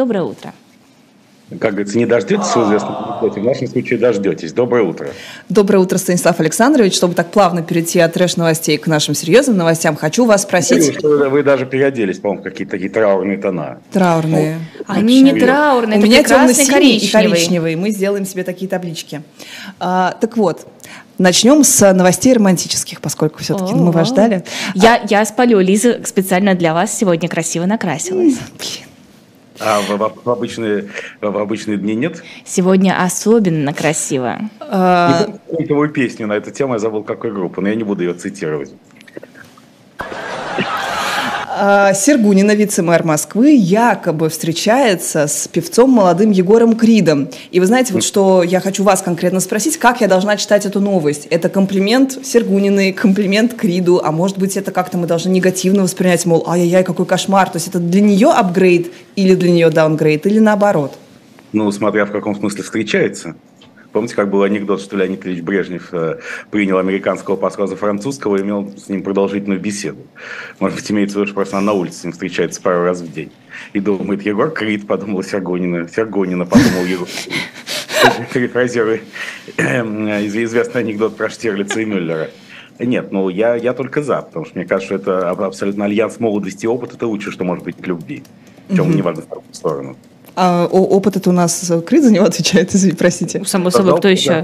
Доброе утро. Как говорится, не дождетесь в известном анекдоте, в нашем случае дождетесь. Доброе утро. Доброе утро, Станислав Александрович. Чтобы так плавно перейти от трэш-новостей к нашим серьезным новостям, хочу вас спросить... Вы, вы даже переоделись, по-моему, какие-то такие траурные тона. Траурные. Ну, Они не траурные, У меня темно-синий и коричневый. Мы сделаем себе такие таблички. А, так вот, Начнем с новостей романтических, поскольку все-таки мы вас ждали. Я, я спалю. Лиза специально для вас сегодня красиво накрасилась. Блин. А в, в, в, обычные, в обычные дни нет? Сегодня особенно красиво. Не помню песню на эту тему, я забыл какой группы, но я не буду ее цитировать. А, Сергунина, вице-мэр Москвы, якобы встречается с певцом молодым Егором Кридом. И вы знаете, вот что я хочу вас конкретно спросить, как я должна читать эту новость? Это комплимент Сергуниной, комплимент Криду, а может быть это как-то мы должны негативно воспринять, мол, ай-яй-яй, какой кошмар. То есть это для нее апгрейд или для нее даунгрейд, или наоборот? Ну, смотря в каком смысле встречается. Помните, как был анекдот, что Леонид Ильич Брежнев э, принял американского посла за французского и имел с ним продолжительную беседу. Может быть, имеется в виду, что просто он на улице с ним встречается пару раз в день. И думает, Егор Крид, подумал Сергонина. Сергонина, подумал Егор. Перефразируя э, известный анекдот про Штирлица и Мюллера. Нет, ну я, я только за, потому что мне кажется, что это абсолютно альянс молодости и опыта, это лучше, что может быть к любви. Причем не важно в какую сторону. А опыт это у нас Крид за него отвечает, извините, простите. Само собой, кто еще?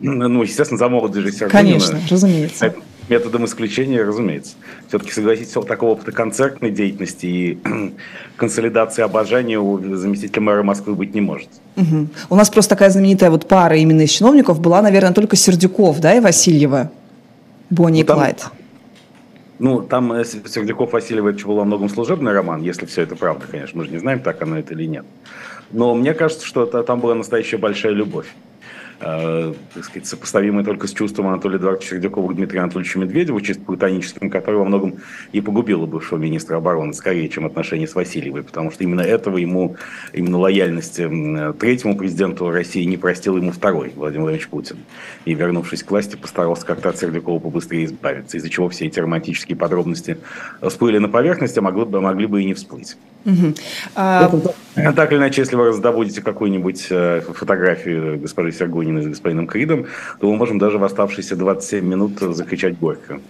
Ну, естественно, за молодежь же Конечно, разумеется. Методом исключения, разумеется. Все-таки, согласитесь, такого опыта концертной деятельности и консолидации обожания у заместителя мэра Москвы быть не может. Угу. У нас просто такая знаменитая вот пара именно из чиновников была, наверное, только Сердюков, да, и Васильева, Бонни ну, и Клайд. Ну, там э, Сердюков Васильева это был во многом служебный роман, если все это правда, конечно. Мы же не знаем, так оно это или нет. Но мне кажется, что это, там была настоящая большая любовь э, так сказать, сопоставимый только с чувством Анатолия Эдуардовича Сердюкова к Дмитрию Анатольевичу Медведеву, чисто платоническим, которое во многом и погубило бывшего министра обороны, скорее, чем отношения с Васильевой, потому что именно этого ему, именно лояльности третьему президенту России не простил ему второй, Владимир Владимирович Путин. И, вернувшись к власти, постарался как-то от Сердюкова побыстрее избавиться, из-за чего все эти романтические подробности всплыли на поверхность, а могли бы, могли бы и не всплыть. Угу. А... Так или иначе, если вы раздобудете какую-нибудь э, фотографию госпожи Сергуниной с господином Кридом, то мы можем даже в оставшиеся 27 минут закричать горько.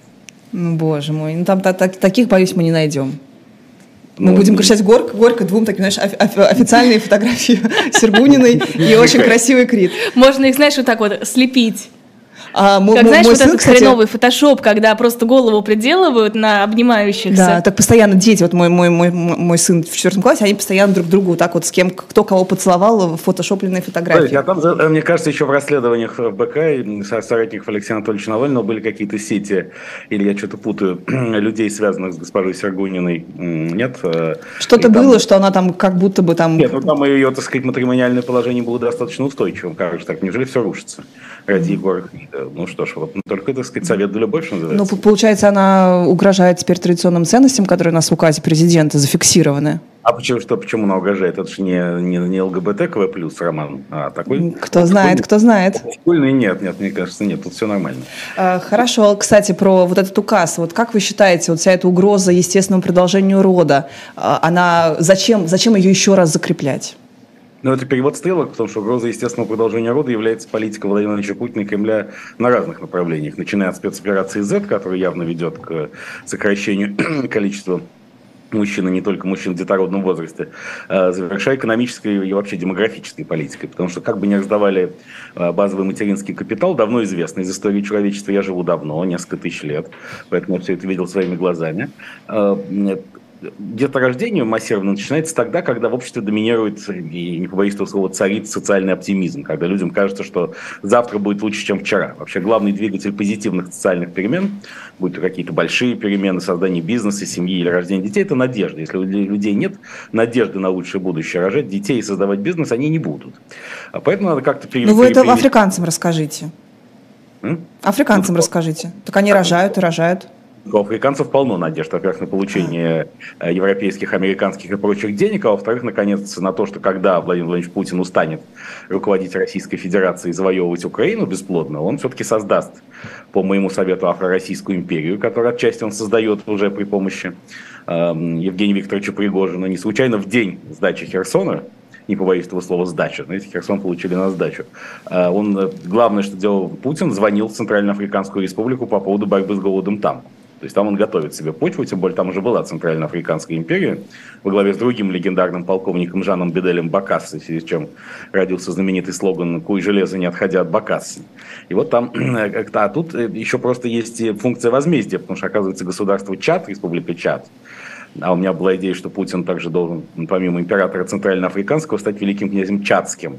Ну, боже мой, ну там так, таких, боюсь, мы не найдем. Мы ну, будем кричать горько, горько двум таким, знаешь, официальные фотографии Сергуниной и очень красивый Крид. Можно их, знаешь, вот так вот слепить. А, мой, как, знаешь, мой вот сын, этот кстати... хреновый фотошоп, когда просто голову приделывают на обнимающихся. Да, так постоянно дети, вот мой, мой, мой, мой сын в четвертом классе, они постоянно друг другу вот так вот с кем, кто кого поцеловал, в фотошопленные фотографии. а там, мне кажется, еще в расследованиях в БК и соратников Алексея Анатольевича Навального были какие-то сети, или я что-то путаю, людей, связанных с госпожой Сергуниной. Нет? Э, Что-то было, там... что она там как будто бы там... Нет, ну там ее, так сказать, матримониальное положение было достаточно устойчивым. Как же так? Неужели все рушится ради Егора Крида? Ну что ж, вот только, так сказать, совет для любовь, что называется. Ну, получается, она угрожает теперь традиционным ценностям, которые у нас в указе президента зафиксированы. А почему, что, почему она угрожает? Это же не, не, не ЛГБТ КВ плюс роман, а такой... Кто знает, кто знает. Школьный нет, нет, мне кажется, нет, тут все нормально. А, хорошо, кстати, про вот этот указ. Вот как вы считаете, вот вся эта угроза естественному продолжению рода, а, она зачем, зачем ее еще раз закреплять? Ну, это перевод стрелок, потому что угроза естественного продолжения рода является политикой Владимира Владимировича Путина и Кремля на разных направлениях, начиная от спецоперации Z, которая явно ведет к сокращению количества мужчин, и не только мужчин в детородном возрасте, а завершая экономической и вообще демографической политикой. Потому что как бы не раздавали а, базовый материнский капитал, давно известно из истории человечества, я живу давно, несколько тысяч лет, поэтому я все это видел своими глазами а, деторождение массированно начинается тогда, когда в обществе доминирует, и не побоюсь этого слова, царит социальный оптимизм, когда людям кажется, что завтра будет лучше, чем вчера. Вообще главный двигатель позитивных социальных перемен, будь то какие-то большие перемены, создание бизнеса, семьи или рождение детей, это надежда. Если у людей нет надежды на лучшее будущее, рожать детей и создавать бизнес они не будут. А поэтому надо как-то перевести. Ну вы это африканцам расскажите. М? Африканцам ну, расскажите. Так они рожают и рожают. У африканцев полно надежд, во-первых, на получение э, европейских, американских и прочих денег, а во-вторых, наконец, на то, что когда Владимир Владимирович Путин устанет руководить Российской Федерацией и завоевывать Украину бесплодно, он все-таки создаст, по моему совету, Афро-Российскую империю, которую отчасти он создает уже при помощи э, Евгения Викторовича Пригожина. Не случайно в день сдачи Херсона, не побоюсь этого слова, сдача. Знаете, Херсон получили на сдачу. А, он, э, главное, что делал Путин, звонил в Центральноафриканскую республику по поводу борьбы с голодом там. То есть там он готовит себе почву, тем более там уже была Центральноафриканская империя во главе с другим легендарным полковником Жаном Беделем Бакасси, в связи с чем родился знаменитый слоган «Куй железо, не отходя от Бакасси». И вот там, а тут э, еще просто есть функция возмездия, потому что, оказывается, государство Чад, республика Чад, а у меня была идея, что Путин также должен, помимо императора Центральноафриканского, стать великим князем Чадским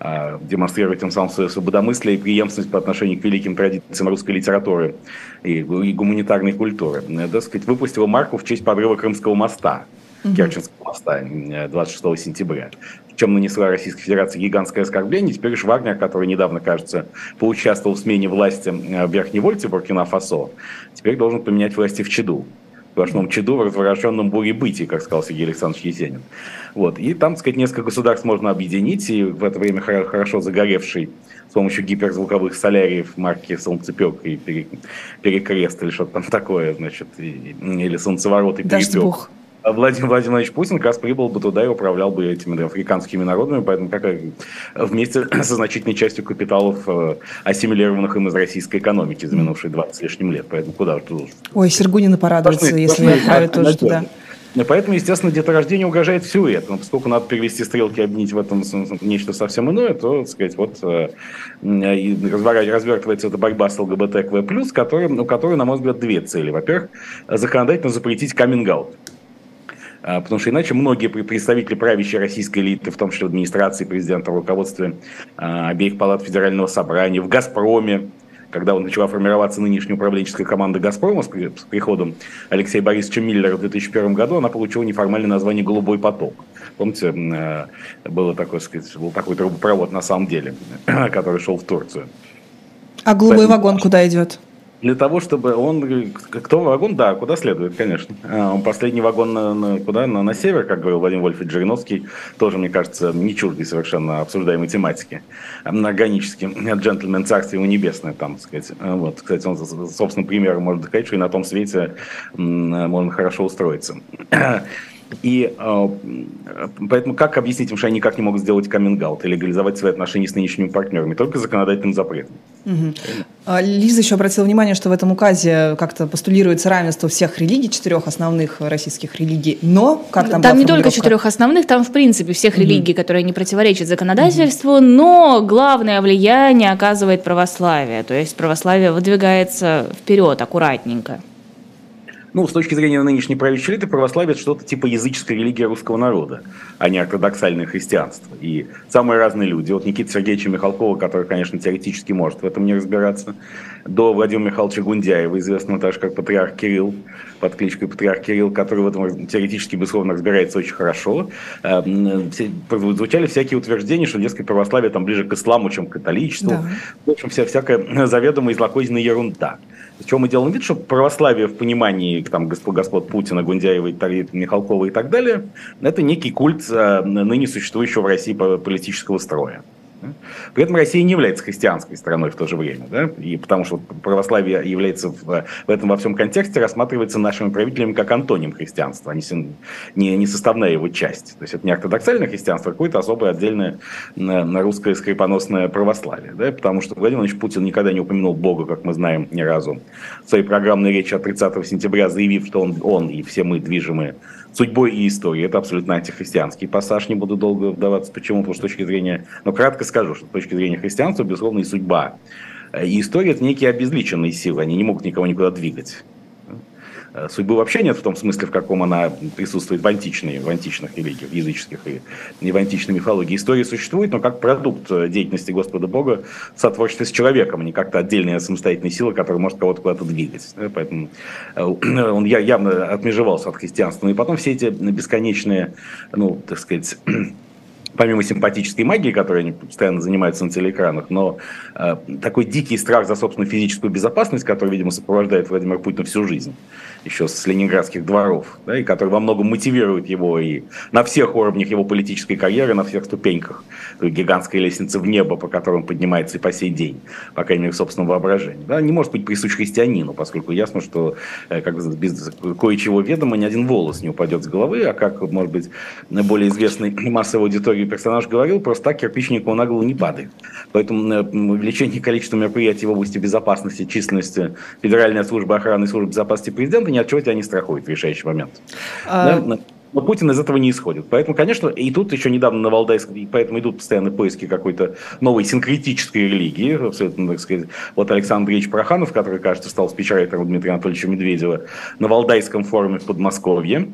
а, демонстрируя тем самым свое свободомыслие и преемственность по отношению к великим традициям русской литературы и, и гуманитарной культуры. Э, так сказать, выпустила марку в честь подрыва Крымского моста, угу. Керченского моста 26 э, сентября. чем нанесла Российской Федерации гигантское оскорбление. Теперь Швагнер, который недавно, кажется, поучаствовал в смене власти э, в Верхневольте Буркина-Фасо, теперь должен поменять власти в Чеду сплошном чаду, в развороженном буребытии, как сказал Сергей Александрович Есенин. Вот. И там, так сказать, несколько государств можно объединить, и в это время хорошо загоревший с помощью гиперзвуковых соляриев марки «Солнцепек» и «Перекрест» или что-то там такое, значит, или «Солнцеворот» и «Перепек». Бог. А Владимир Владимирович Путин как раз прибыл бы туда и управлял бы этими африканскими народами, поэтому как вместе со значительной частью капиталов, э, ассимилированных им из российской экономики за минувшие 20 с лишним лет. Поэтому куда же тут? Ой, Сергунина порадуется, должны, если отправят тоже туда. Поэтому, естественно, деторождение угрожает все это. Но поскольку надо перевести стрелки и объединить в этом нечто совсем иное, то, так сказать, вот э, развертывается эта борьба с ЛГБТКВ+, который, у которой, на мой взгляд, две цели. Во-первых, законодательно запретить каминг-аут. А, потому что иначе многие представители правящей российской элиты, в том числе в администрации президента, в руководстве а, обеих палат Федерального собрания, в «Газпроме», когда он начала формироваться нынешняя управленческая команда «Газпрома» с приходом Алексея Борисовича Миллера в 2001 году, она получила неформальное название «Голубой поток». Помните, а, было такое, сказать, был такой трубопровод на самом деле, который шел в Турцию. А голубой вагон куда идет? Для того, чтобы он... Кто вагон? Да, куда следует, конечно. А, последний вагон на, на, куда? На, на север, как говорил Владимир Вольфович Жириновский, тоже, мне кажется, не чуждый совершенно обсуждаемой тематики. Органически. Джентльмен царствие ему небесное, там, сказать. А, вот, кстати, он, собственно, примером может сказать, что и на том свете можно хорошо устроиться. И э, поэтому как объяснить им, что они никак не могут сделать каминг-аут и легализовать свои отношения с нынешними партнерами? Только законодательным запретом. Угу. Лиза еще обратила внимание, что в этом указе как-то постулируется равенство всех религий, четырех основных российских религий, но как там Там не только четырех основных, там в принципе всех угу. религий, которые не противоречат законодательству, угу. но главное влияние оказывает православие, то есть православие выдвигается вперед аккуратненько. Ну, с точки зрения нынешней правящей элиты, православие – это что-то типа языческой религии русского народа, а не ортодоксальное христианство. И самые разные люди, от Никиты Сергеевича Михалкова, который, конечно, теоретически может в этом не разбираться, до Владимира Михайловича Гундяева, известного также как патриарх Кирилл, под кличкой Патриарх Кирилл, который в этом теоретически, безусловно, разбирается очень хорошо. Эм, звучали всякие утверждения, что, дескать, православие там ближе к исламу, чем к католичеству. Да. В общем, вся всякая заведомая злокозненная ерунда. Чем мы делаем вид, что православие в понимании там, господ, господ Путина, Гундяева, Михалкова и так далее, это некий культ э, ныне существующего в России политического строя. При этом Россия не является христианской страной в то же время, да? и потому что православие является в, в этом во всем контексте рассматривается нашими правителями как антоним христианства, а не, не, не составная его часть. То есть это не ортодоксальное христианство, а какое-то особое отдельное на, на русское скрипоносное православие. Да? Потому что Владимир Владимирович Путин никогда не упомянул Бога, как мы знаем, ни разу. В своей программной речи от 30 сентября заявив, что он, он и все мы движимы судьбой и историей. Это абсолютно антихристианский пассаж, не буду долго вдаваться. Почему? Потому что с точки зрения, но кратко скажу, что с точки зрения христианства, безусловно, и судьба. И история – это некие обезличенные силы, они не могут никого никуда двигать. Э, судьбы вообще нет в том смысле, в каком она присутствует в, античной, в античных религиях, языческих и, и в античной мифологии. История существует, но как продукт э, деятельности Господа Бога соответствии с человеком, а не как-то отдельная самостоятельная сила, которая может кого-то куда-то двигать. Поэтому э, он явно отмежевался от христианства. Ну и потом все эти бесконечные, ну, так сказать, помимо симпатической магии, которой они постоянно занимаются на телеэкранах, но э, такой дикий страх за собственную физическую безопасность, который, видимо, сопровождает Владимира Путина всю жизнь, еще с ленинградских дворов, да, и который во многом мотивирует его и на всех уровнях его политической карьеры, на всех ступеньках той гигантской лестницы в небо, по которой он поднимается и по сей день, по крайней мере, в собственном воображении. Да, не может быть присущ христианину, поскольку ясно, что э, как без кое-чего ведома ни один волос не упадет с головы, а как, может быть, более известный массовой аудитории персонаж говорил, просто так кирпичнику на голову не падает. Поэтому э, увеличение количества мероприятий в области безопасности, численности Федеральной службы охраны и службы безопасности президента ни от чего тебя не страхует в решающий момент. А... Да? Но Путин из этого не исходит. Поэтому, конечно, и тут еще недавно на Валдайском, и поэтому идут постоянные поиски какой-то новой синкретической религии. Так сказать. Вот Александр Ильич Проханов, который, кажется, стал спичрайтером Дмитрия Анатольевича Медведева, на Валдайском форуме в Подмосковье,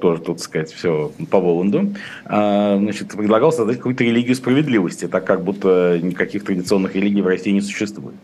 тоже, тут сказать, все по Воланду, а, значит, предлагал создать какую-то религию справедливости, так как будто никаких традиционных религий в России не существует.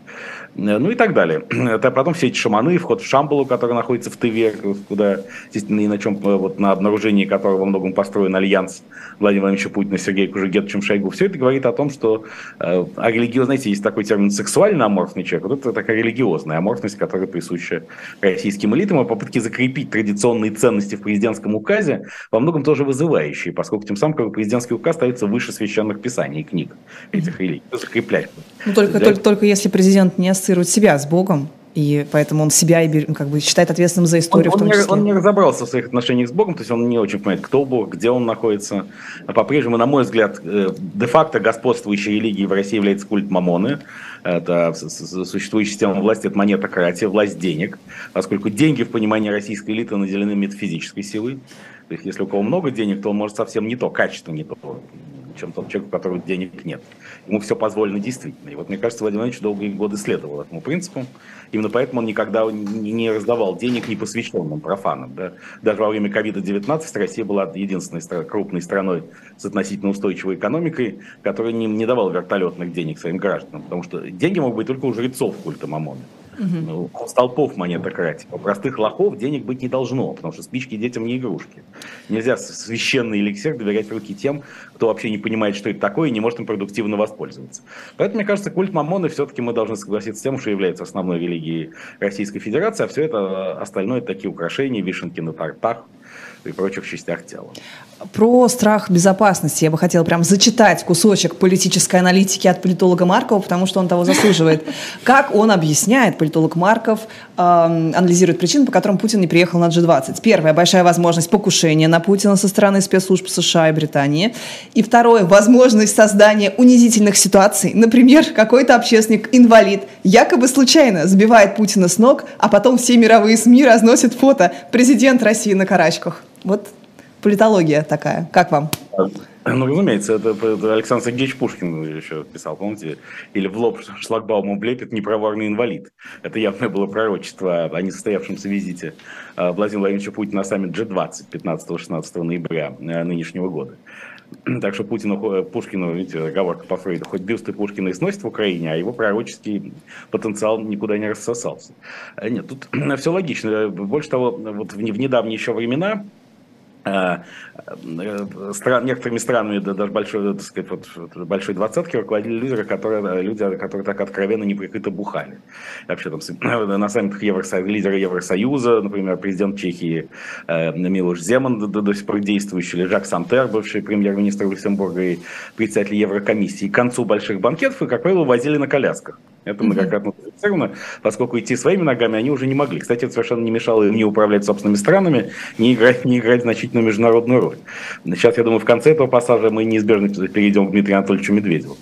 Э, ну и так далее. Это потом все эти шаманы, вход в Шамбалу, который находится в Тыве, куда, естественно, и на чем, э, вот на обнаружении которого во многом построен альянс Владимира Владимировича Путина с Сергеем Кужегетовичем Шойгу. Все это говорит о том, что э, а религиозность, знаете, есть такой термин сексуально аморфный человек, вот это такая религиозная аморфность, которая присуща российским элитам, а попытки закрепить традиционные ценности в президентском указе во многом тоже вызывающие, поскольку тем самым как бы, президентский указ ставится выше священных писаний и книг этих религий, закреплять. Ну, только, Для... только, только если президент не ассоциирует себя с Богом, и поэтому он себя и как бы считает ответственным за историю он, в том он числе. Не, он не разобрался в своих отношениях с Богом, то есть он не очень понимает, кто Бог, где он находится. А по-прежнему, на мой взгляд, э, де-факто господствующей религией в России является культ Мамоны. Это существующая система власти, это монетократия, власть денег, поскольку деньги в понимании российской элиты наделены метафизической силой. То есть, если у кого много денег, то он может совсем не то, качество не то, чем тот человек, у которого денег нет. Ему все позволено действительно. И вот мне кажется, Владимир Владимирович долгие годы следовал этому принципу. Именно поэтому он никогда не раздавал денег непосвященным профанам. Да? Даже во время ковида-19 Россия была единственной крупной страной с относительно устойчивой экономикой, которая не, не давала вертолетных денег своим гражданам. Потому что деньги могут быть только у жрецов культа Мамона. Угу. У столпов монетократии. У простых лохов денег быть не должно, потому что спички детям не игрушки. Нельзя священный эликсир доверять в руки тем, кто вообще не понимает, что это такое, и не может им продуктивно воспользоваться. Поэтому, мне кажется, культ Мамоны все-таки мы должны согласиться с тем, что является основной религией Российской Федерации, а все это остальное такие украшения, вишенки на тортах и прочих частях тела. Про страх безопасности я бы хотела прям зачитать кусочек политической аналитики от политолога Маркова, потому что он того заслуживает. Как он объясняет, политолог Марков э, анализирует причины, по которым Путин не приехал на G20. Первая – большая возможность покушения на Путина со стороны спецслужб США и Британии. И второе – возможность создания унизительных ситуаций. Например, какой-то общественник-инвалид якобы случайно сбивает Путина с ног, а потом все мировые СМИ разносят фото президент России на карачках. Вот политология такая. Как вам? Ну, разумеется, это, это Александр Сергеевич Пушкин еще писал, помните? Или в лоб шлагбаумом влепит непроварный инвалид. Это явное было пророчество о несостоявшемся визите э, Владимира Владимировича Путина на саммит G20 15-16 ноября э, нынешнего года. Так что Путину, э, Пушкину, видите, оговорка по Фрейду, хоть бюсты Пушкина и сносит в Украине, а его пророческий потенциал никуда не рассосался. Нет, тут все логично. Больше того, вот в недавние еще времена стран, некоторыми странами, да, даже большой, так сказать, вот, большой двадцатки руководили лидеры, которые, люди, которые так откровенно неприкрыто бухали. Вообще там на саммитах Евросоюза, лидеры Евросоюза, например, президент Чехии э, Милош Земан, до, до сих пор действующий, или Жак Сантер, бывший премьер-министр Люксембурга и председатель Еврокомиссии. К концу больших банкетов, и, как правило, возили на колясках. Это многократно зафиксировано, поскольку идти своими ногами они уже не могли. Кстати, это совершенно не мешало им не управлять собственными странами, не играть, не играть значительную международную роль. Сейчас, я думаю, в конце этого пассажа мы неизбежно перейдем к Дмитрию Анатольевичу Медведеву.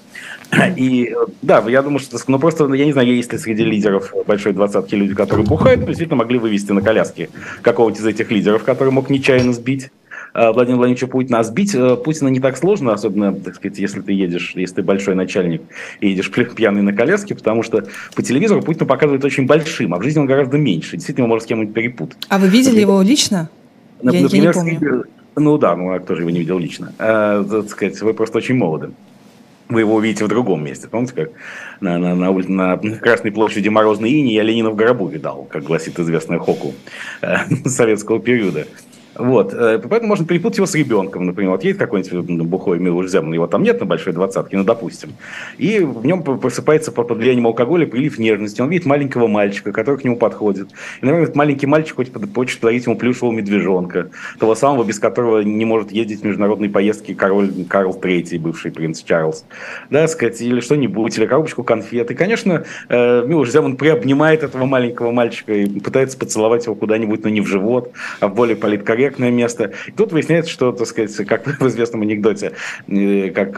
И да, я думаю, что ну просто, я не знаю, есть ли среди лидеров большой двадцатки люди, которые бухают, действительно могли вывести на коляске какого-то из этих лидеров, который мог нечаянно сбить. Э, Владимира Владимировича Путина. А сбить э, Путина не так сложно, особенно, так сказать, если ты едешь, если ты большой начальник и едешь пьяный на коляске, потому что по телевизору Путина показывают очень большим, а в жизни он гораздо меньше. Действительно, может с кем-нибудь перепутать. А вы видели его лично? Например, я, я не помню. Ну да, ну а кто же его не видел лично? А, так сказать, вы просто очень молоды вы его увидите в другом месте. Помните, как на, на, на, на Красной площади Морозной Ини я Ленина в гробу видал, как гласит известная Хоку э, советского периода. Вот. Э, поэтому можно перепутать его с ребенком, например. Вот есть какой-нибудь ну, бухой Милуш Земан, его там нет на большой двадцатке, ну, допустим. И в нем просыпается под влиянием алкоголя прилив нежности. Он видит маленького мальчика, который к нему подходит. И, наверное, этот маленький мальчик хочет, хочет подарить ему плюшевого медвежонка, того самого, без которого не может ездить в международные поездки король Карл III, бывший принц Чарльз. Да, сказать, или что-нибудь, или коробочку конфет. И, конечно, э, Милуш Земан приобнимает этого маленького мальчика и пытается поцеловать его куда-нибудь, но не в живот, а в более политкорректном корректное место. И тут выясняется, что, так сказать, как в известном анекдоте, э, как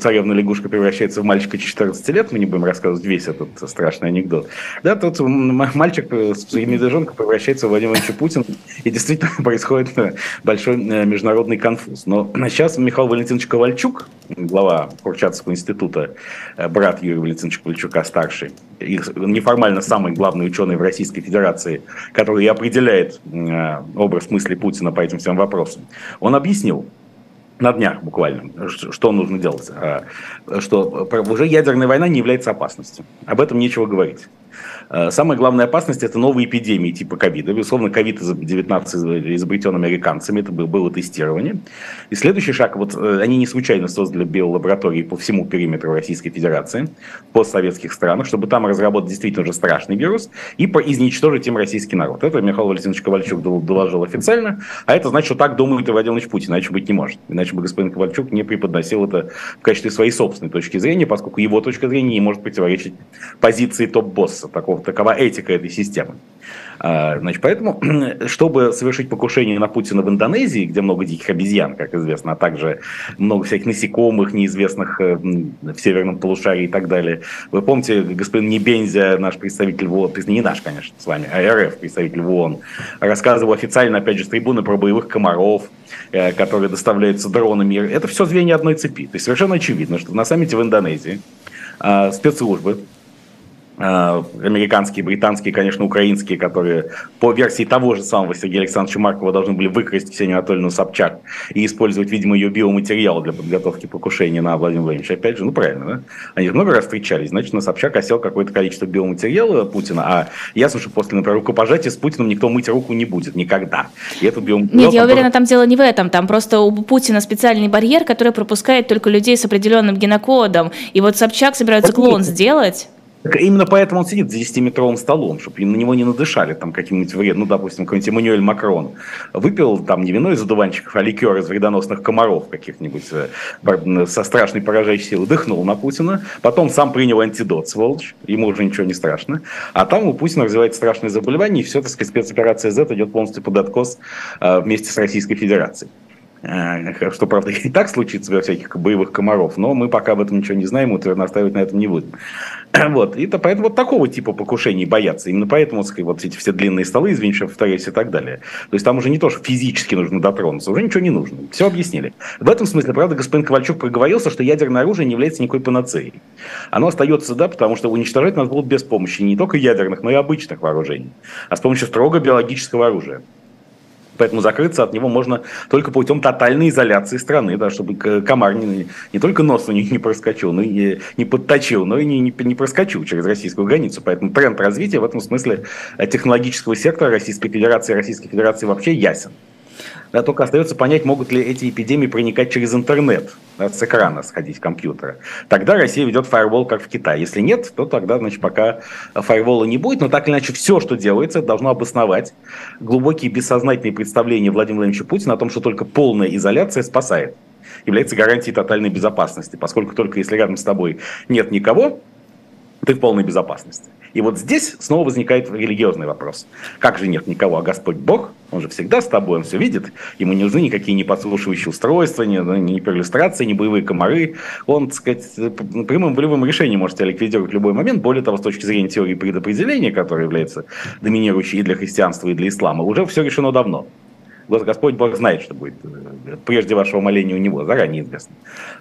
царевна лягушка превращается в мальчика 14 лет, мы не будем рассказывать весь этот страшный анекдот. Да, тут мальчик с медвежонка превращается в Владимира Ильича Путина, и действительно происходит э, большой э, международный конфуз. Но сейчас Михаил Валентинович Ковальчук, глава Курчатского института, брат Юрия Валентиновича Ковальчука, старший, и неформально самый главный ученый в Российской Федерации, который определяет образ мысли Путина по этим всем вопросам. Он объяснил, на днях буквально, что нужно делать, а, что уже ядерная война не является опасностью. Об этом нечего говорить. Э, самая главная опасность – это новые эпидемии типа ковида. Безусловно, ковид-19 изобретен американцами, это было тестирование. И следующий шаг, вот э, они не случайно создали биолаборатории по всему периметру Российской Федерации, постсоветских странах, чтобы там разработать действительно уже страшный вирус и изничтожить им российский народ. Это Михаил Валентинович Ковальчук доложил официально, а это значит, что так думает и Владимир Путин, иначе быть не может. Иначе бы господин Ковальчук не преподносил это в качестве своей собственной точки зрения, поскольку его точка зрения не может противоречить позиции топ-босса такого таков, такова этика этой системы. А, значит, поэтому, чтобы совершить покушение на Путина в Индонезии, где много диких обезьян, как известно, а также много всяких насекомых, неизвестных э, в северном полушарии и так далее. Вы помните, господин Небензя, наш представитель в ООН, не наш, конечно, с вами, а РФ, представитель в ООН, рассказывал официально, опять же, с трибуны про боевых комаров, э, которые доставляются дронами. Это все звенья одной цепи. То есть совершенно очевидно, что на саммите в Индонезии а, спецслужбы американские, британские, конечно, украинские, которые по версии того же самого Сергея Александровича Маркова должны были выкрасть Ксению Анатольевну Собчак и использовать, видимо, ее биоматериал для подготовки покушения на Владимира Владимировича. Опять же, ну правильно, да? Они много раз встречались, значит, на Собчак осел какое-то количество биоматериала Путина, а ясно, что после, например, рукопожатия с Путиным никто мыть руку не будет никогда. И этот биоматериал... Нет, я уверена, там дело не в этом, там просто у Путина специальный барьер, который пропускает только людей с определенным генокодом, и вот Собчак собирается клон сделать... Так именно поэтому он сидит за 10-метровым столом, чтобы на него не надышали там каким-нибудь вред, ну, допустим, какой-нибудь Эммануэль Макрон. Выпил там не вино из одуванчиков, а ликер из вредоносных комаров каких-нибудь э, со страшной поражающей силой. Дыхнул на Путина, потом сам принял антидот, сволочь, ему уже ничего не страшно. А там у Путина развивается страшное заболевание, и все, так сказать, спецоперация Z идет полностью под откос э, вместе с Российской Федерацией. Э, что, правда, и так случится во всяких боевых комаров, но мы пока об этом ничего не знаем, и настаивать на этом не будем. Вот. И то, поэтому вот такого типа покушений боятся. Именно поэтому вот эти все длинные столы, извините, что повторяюсь, и так далее. То есть там уже не то, что физически нужно дотронуться, уже ничего не нужно. Все объяснили. В этом смысле, правда, господин Ковальчук проговорился, что ядерное оружие не является никакой панацеей. Оно остается, да, потому что уничтожать нас будут без помощи не только ядерных, но и обычных вооружений, а с помощью строго биологического оружия. Поэтому закрыться от него можно только путем тотальной изоляции страны, да, чтобы комар не, не только нос у них не проскочил, но и не подточил, но и не, не, не проскочил через российскую границу. Поэтому тренд развития в этом смысле технологического сектора Российской Федерации и Российской Федерации вообще ясен. Да, только остается понять, могут ли эти эпидемии проникать через интернет, да, с экрана сходить компьютера. Тогда Россия ведет фаервол, как в Китае. Если нет, то тогда, значит, пока фаервола не будет. Но так или иначе, все, что делается, должно обосновать глубокие бессознательные представления Владимира Владимировича Путина о том, что только полная изоляция спасает является гарантией тотальной безопасности, поскольку только если рядом с тобой нет никого, ты в полной безопасности. И вот здесь снова возникает религиозный вопрос. Как же нет никого, а Господь Бог, Он же всегда с тобой, Он все видит, ему не нужны никакие не подслушивающие устройства, ни, ни перлюстрации, ни боевые комары. Он, так сказать, прямым волевым решением может тебя ликвидировать в любой момент. Более того, с точки зрения теории предопределения, которая является доминирующей и для христианства, и для ислама, уже все решено давно. Господь Бог знает, что будет э, прежде вашего моления у Него, заранее известно.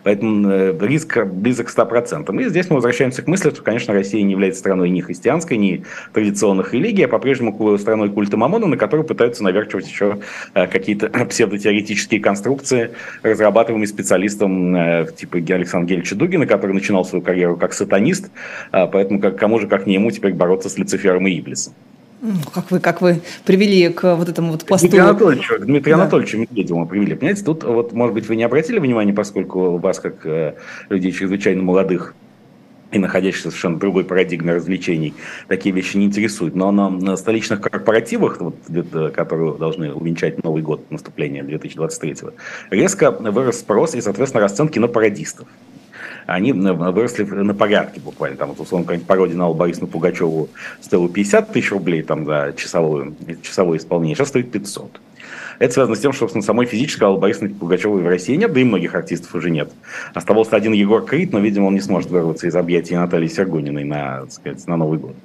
Поэтому э, риск близок к 100%. И здесь мы возвращаемся к мысли, что, конечно, Россия не является страной ни христианской, ни традиционных религий, а по-прежнему страной культа Мамона, на которую пытаются наверчивать еще э, какие-то псевдотеоретические конструкции, разрабатываемые специалистом типа Александра Гельевича Дугина, который начинал свою карьеру как сатанист, поэтому как, кому же, как не ему, теперь бороться с Люцифером и Иблисом. Как вы, как вы привели к вот этому вот посту? Дмитрию Анатольевичу, Дмитрию да. Анатольевичу Медведеву привели. Понимаете, тут вот, может быть, вы не обратили внимания, поскольку вас, как э, людей чрезвычайно молодых, и находящихся в совершенно другой парадигме развлечений, такие вещи не интересуют. Но на столичных корпоративах, вот, которые должны увенчать Новый год наступления 2023 резко вырос спрос и, соответственно, расценки на пародистов они выросли на порядке буквально. Там, вот, условно, какая-нибудь пародия на Аллу Борисовну Пугачеву стоила 50 тысяч рублей там, за часовое, часовое исполнение, сейчас стоит 500. Это связано с тем, что, собственно, самой физической Аллы Борисовны Пугачевой в России нет, да и многих артистов уже нет. Оставался один Егор Крид, но, видимо, он не сможет вырваться из объятий Натальи Сергуниной на, так сказать, на Новый год.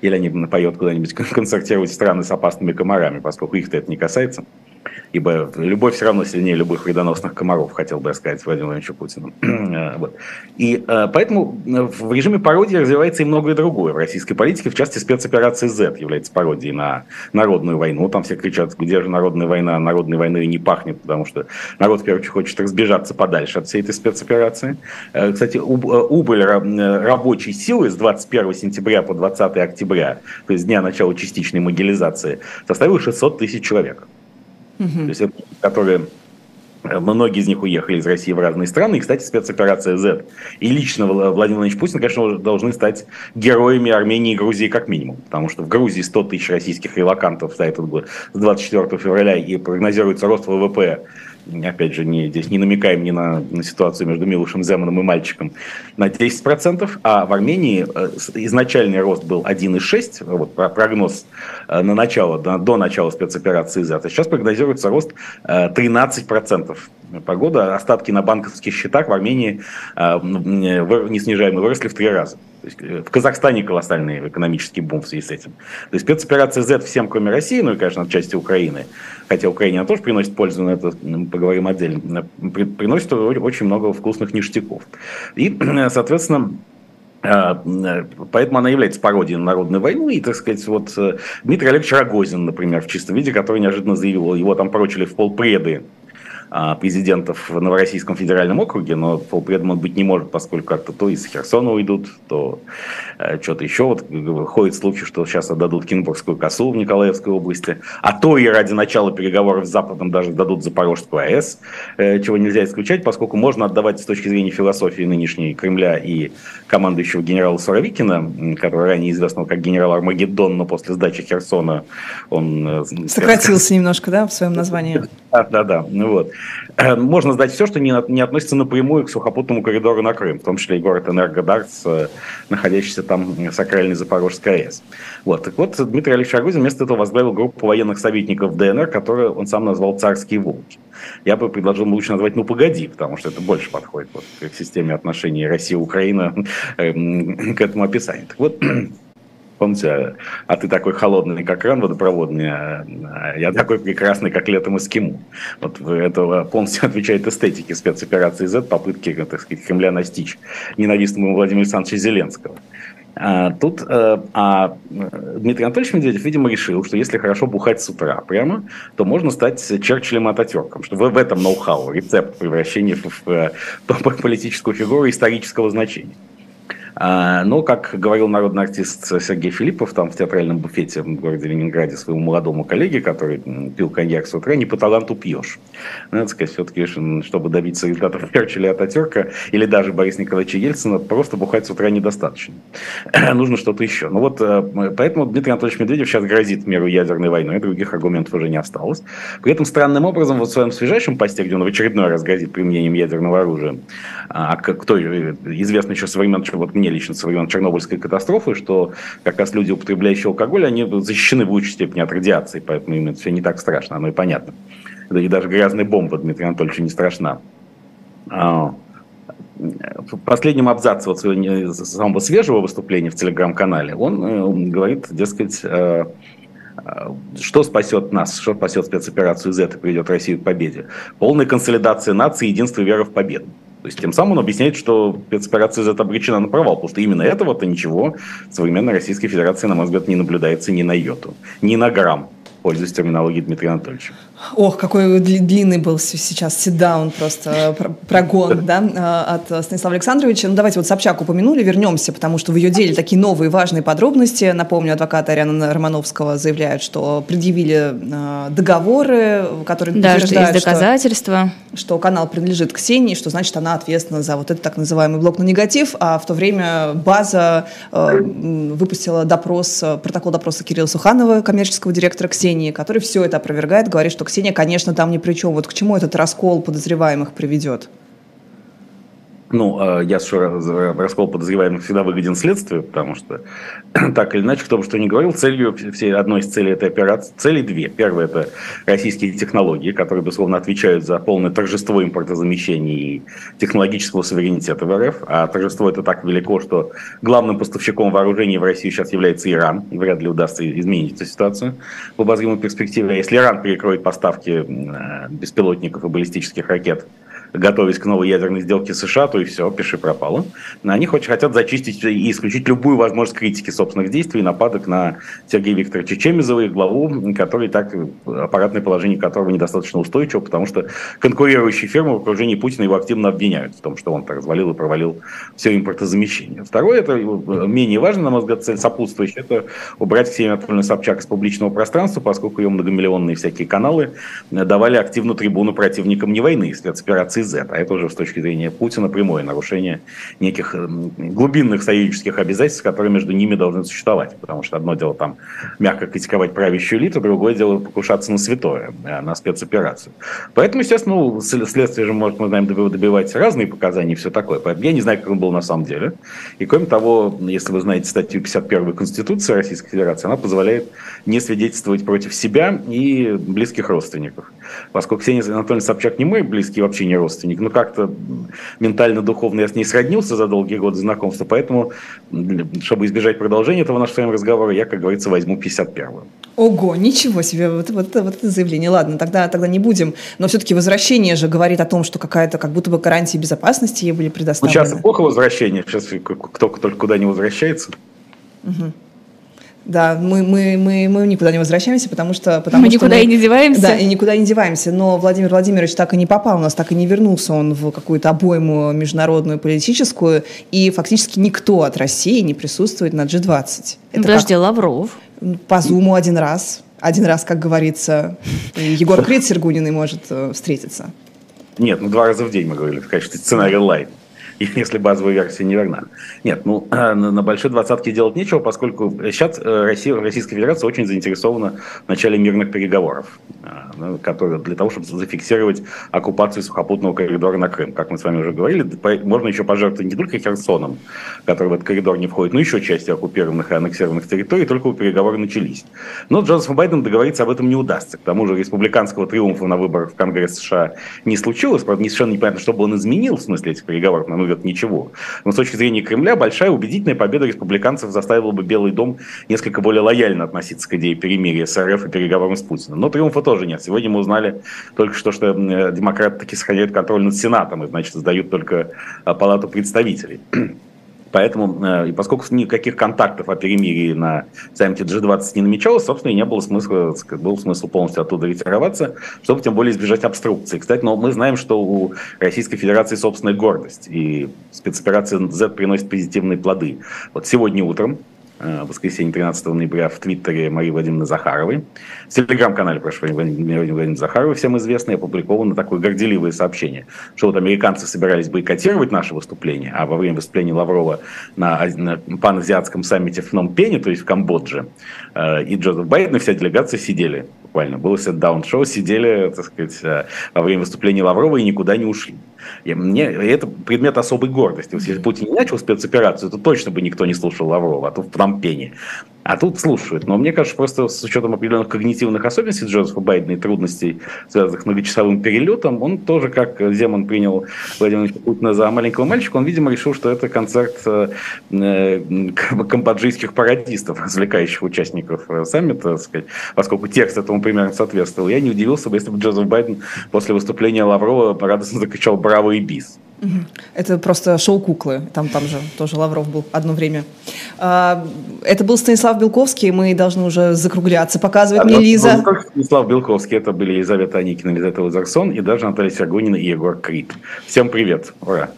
Или они поет куда-нибудь концертировать страны с опасными комарами, поскольку их-то это не касается ибо любовь все равно сильнее любых вредоносных комаров, хотел бы я сказать Владимиру Владимировичу Путину. Э, вот. И э, поэтому э, в режиме пародии развивается и многое другое в российской политике, в частности спецоперация Z является пародией на народную войну. Там все кричат, где же народная война, народной войны не пахнет, потому что народ, в первую очередь, хочет разбежаться подальше от всей этой спецоперации. Кстати, убыль рабочей силы с 21 сентября по 20 октября, то есть дня начала частичной могилизации, составила 600 тысяч человек. Угу. То есть это, которые э, Многие из них уехали из России в разные страны. И, кстати, спецоперация Z и лично Владимир Владимирович Путин, конечно, должны стать героями Армении и Грузии как минимум. Потому что в Грузии 100 тысяч российских релакантов за этот год с 24 февраля и прогнозируется рост ВВП опять же, не, здесь не намекаем ни на, на ситуацию между Милушем Земаном и мальчиком, на 10%, а в Армении э, изначальный рост был 1,6%, вот прогноз э, на начало, до начала спецоперации Z, а сейчас прогнозируется рост 13%. Э, Погода, остатки на банковских счетах в Армении не снижаемые выросли в три раза. То есть в Казахстане колоссальный экономический бум в связи с этим. То есть спецоперация Z всем, кроме России, ну и, конечно, отчасти Украины, хотя Украине она тоже приносит пользу, но это поговорим отдельно, приносит очень много вкусных ништяков. И, соответственно, а, Поэтому она является пародией на народную войну. И, так сказать, вот э, Дмитрий Олегович Рогозин, например, в чистом виде, который неожиданно заявил, его там прочили в полпреды президентов в Новороссийском федеральном округе, но полпредом он быть не может, поскольку как-то то из Херсона уйдут, то э, что-то еще. Вот ходит слухи, что сейчас отдадут Кинбургскую косу в Николаевской области, а то и ради начала переговоров с Западом даже дадут Запорожскую АЭС, э, чего нельзя исключать, поскольку можно отдавать с точки зрения философии нынешней Кремля и командующего генерала Суровикина, который ранее известного как генерал Армагеддон, но после сдачи Херсона он... Э, Сократился немножко, да, в своем названии? Да, да, да. Ну вот. Э, можно сдать все, что не, не относится напрямую к сухопутному коридору на Крым, в том числе и город Энергодарс, э, находящийся там сакральный Запорожской АЭС. Вот. Так вот, Дмитрий Алексеевич Рогозин вместо этого возглавил группу военных советников ДНР, которую он сам назвал «Царские волки». Я бы предложил лучше назвать «Ну, погоди», потому что это больше подходит вот, к системе отношений России-Украина э, к этому описанию. Так вот, помните, а ты такой холодный, как ран водопроводный, а я такой прекрасный, как летом эскимо. Вот это полностью отвечает эстетике спецоперации Z, попытки, так сказать, Кремля настичь ненавистному Владимира Александровича Зеленского. А, тут э, а Дмитрий Анатольевич Медведев, видимо, решил, что если хорошо бухать с утра прямо, то можно стать Черчиллем Ататюрком, что в этом ноу-хау, рецепт превращения в, в, в политическую фигуру исторического значения. А, но, как говорил народный артист Сергей Филиппов там в театральном буфете в городе Ленинграде своему молодому коллеге, который пил коньяк с утра, не по таланту пьешь. Надо сказать, все-таки, чтобы добиться результатов Черчилля и Ататюрка, или даже Бориса Николаевича Ельцина, просто бухать с утра недостаточно. Нужно что-то еще. Ну вот, э, поэтому Дмитрий Анатольевич Медведев сейчас грозит миру ядерной войной, других аргументов уже не осталось. При этом странным образом вот в своем свежайшем посте, где он в очередной раз грозит применением ядерного оружия, а кто э, известно еще со времен, вот мне лично со времен Чернобыльской катастрофы, что как раз люди, употребляющие алкоголь, они защищены в лучшей степени от радиации, поэтому им это все не так страшно, оно и понятно. И даже грязная бомба Дмитрия Анатольевича не страшна. А, в последнем абзаце вот самого свежего выступления в телеграм-канале он э, говорит, дескать, э, э, что спасет нас, что спасет спецоперацию Z и приведет Россию к победе? Полная консолидация нации, единство и вера в победу. То есть тем самым он объясняет, что спецоперация Z обречена на провал, потому что именно этого-то ничего современной Российской Федерации, на мой взгляд, не наблюдается ни на йоту, ни на грамм. Пользуясь терминологией Дмитрия Анатольевича. Ох, какой длинный был сейчас сидаун, просто прогон да, а, от Станислава Александровича. Ну, давайте вот Собчак упомянули, вернемся, потому что в ее деле такие новые важные подробности. Напомню, адвокаты Ариана Романовского заявляют, что предъявили договоры, которые да, подтверждают, что есть доказательства. Что, что канал принадлежит Ксении, что значит она ответственна за вот этот так называемый блок на негатив, а в то время база э, выпустила допрос, протокол допроса Кирилла Суханова, коммерческого директора Ксении, который все это опровергает, говорит, что Ксения, конечно, там ни при чем. Вот к чему этот раскол подозреваемых приведет? Ну, а, я что раскол подозреваемых всегда выгоден следствию, потому что так или иначе, кто бы что ни говорил, целью, всей, одной из целей этой операции, цели две. Первая – это российские технологии, которые, безусловно, отвечают за полное торжество импортозамещения и технологического суверенитета в РФ. А торжество это так велико, что главным поставщиком вооружений в Россию сейчас является Иран. Вряд ли удастся изменить эту ситуацию в обозримой перспективе. А если Иран перекроет поставки беспилотников и баллистических ракет готовясь к новой ядерной сделке США, то и все, пиши пропало. Они хоть хотят зачистить и исключить любую возможность критики собственных действий и нападок на Сергея Викторовича Чемизова, их главу, который так, аппаратное положение которого недостаточно устойчиво, потому что конкурирующие фирмы в окружении Путина его активно обвиняют в том, что он так развалил и провалил все импортозамещение. Второе, это менее важно, на мой взгляд, цель сопутствующая, это убрать Ксению Анатольевну Собчак из публичного пространства, поскольку ее многомиллионные всякие каналы давали активную трибуну противникам не войны, спецоперации Z. А это уже с точки зрения Путина прямое нарушение неких эм, глубинных союзнических обязательств, которые между ними должны существовать. Потому что одно дело там мягко критиковать правящую элиту, другое дело покушаться на святое, э, на спецоперацию. Поэтому, естественно, ну, следствие же может, мы знаем, добивать разные показания и все такое. Поэтому я не знаю, как он был на самом деле. И кроме того, если вы знаете статью 51 Конституции Российской Федерации, она позволяет не свидетельствовать против себя и близких родственников. Поскольку Ксения Анатольевна Собчак не мой близкий вообще не родственник. Ну, как-то ментально-духовно я с ней сроднился за долгие годы знакомства, поэтому, чтобы избежать продолжения этого нашего разговора, я, как говорится, возьму 51-ю. Ого, ничего себе, вот, вот, вот это заявление. Ладно, тогда, тогда не будем. Но все-таки возвращение же говорит о том, что какая-то как будто бы гарантии безопасности ей были предоставлены. Ну, сейчас эпоха возвращения, сейчас кто только куда не возвращается. Угу. Да, мы, мы, мы, мы никуда не возвращаемся, потому что... Потому мы что никуда мы, и не деваемся. Да, и никуда не деваемся. Но Владимир Владимирович так и не попал у нас, так и не вернулся он в какую-то обойму международную политическую, и фактически никто от России не присутствует на G20. Это Подожди, как... Лавров? По Зуму один раз. Один раз, как говорится, Егор Крид Сергуниный может э, встретиться. Нет, ну два раза в день мы говорили в качестве сценария лайт если базовая версия не верна. Нет, ну, на большой двадцатке делать нечего, поскольку сейчас э, Россия, Российская Федерация очень заинтересована в начале мирных переговоров, э, ну, которые, для того, чтобы зафиксировать оккупацию сухопутного коридора на Крым. Как мы с вами уже говорили, можно еще пожертвовать не только Херсоном, который в этот коридор не входит, но еще частью оккупированных и аннексированных территорий, только у переговоры начались. Но Джозефу Байдену договориться об этом не удастся. К тому же республиканского триумфа на выборах в Конгресс США не случилось, правда, совершенно непонятно, что бы он изменил в смысле этих переговоров, на мой взгляд, ничего. Но с точки зрения Кремля, большая убедительная победа республиканцев заставила бы Белый дом несколько более лояльно относиться к идее перемирия с РФ и переговорам с Путиным. Но триумфа тоже нет. Сегодня мы узнали только что, что демократы таки сохраняют контроль над Сенатом и, значит, сдают только а, Палату представителей. Поэтому, э, и поскольку никаких контактов о перемирии на саммите G20 не намечалось, собственно, и не было смысла, был смысл полностью оттуда ретироваться, чтобы тем более избежать обструкции. Кстати, но мы знаем, что у Российской Федерации собственная гордость, и спецоперация Z приносит позитивные плоды. Вот сегодня утром Э, воскресенье 13 ноября в Твиттере Марии Владимировны Захаровой. В телеграм-канале, прошу Владимира Владимировны Захаровой, всем известно, опубликовано такое горделивое сообщение, что вот американцы собирались бойкотировать наше выступление, а во время выступления Лаврова на, на паназиатском саммите в Пномпене, то есть в Камбодже, э, и Джозеф Байден и вся делегация сидели буквально. Было сет-даун-шоу, сидели, так сказать, э, во время выступления Лаврова и никуда не ушли. И мне, это предмет особой гордости. Если Путин не начал спецоперацию, то точно бы никто не слушал Лаврова, а то в Пномпене. А тут слушают. Но мне кажется, просто с учетом определенных когнитивных особенностей Джозефа Байдена и трудностей, связанных с многочасовым перелетом, он тоже, как Земан принял Владимира Путина за маленького мальчика, он, видимо, решил, что это концерт э, э камбоджийских пародистов, развлекающих участников э, саммита, сказать, поскольку текст этому примерно соответствовал. Я не удивился бы, если бы Джозеф Байден после выступления Лаврова радостно закричал «Браво и бис!» Это просто шоу «Куклы». Там, там же тоже Лавров был одно время. А, это был Станислав Белковский. Мы должны уже закругляться. Показывает а, мне Лиза. Ну, Станислав Белковский. Это были Елизавета Аникина, Елизавета Лазарсон и даже Наталья Сергунина и Егор Крид. Всем привет. Ура.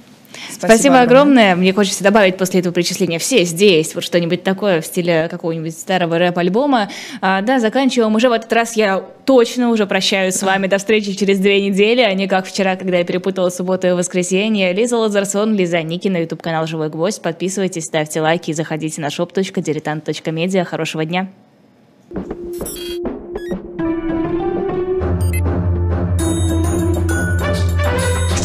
Спасибо, Спасибо огромное. Мне хочется добавить после этого причисления все здесь, вот что-нибудь такое в стиле какого-нибудь старого рэп-альбома. А, да, заканчиваем. Уже в этот раз я точно уже прощаюсь с вами. До встречи через две недели, а не как вчера, когда я перепутала субботу и воскресенье. Лиза Лазарсон, Лиза Никина, YouTube-канал «Живой гвоздь». Подписывайтесь, ставьте лайки и заходите на shop.diletant.media. Хорошего дня.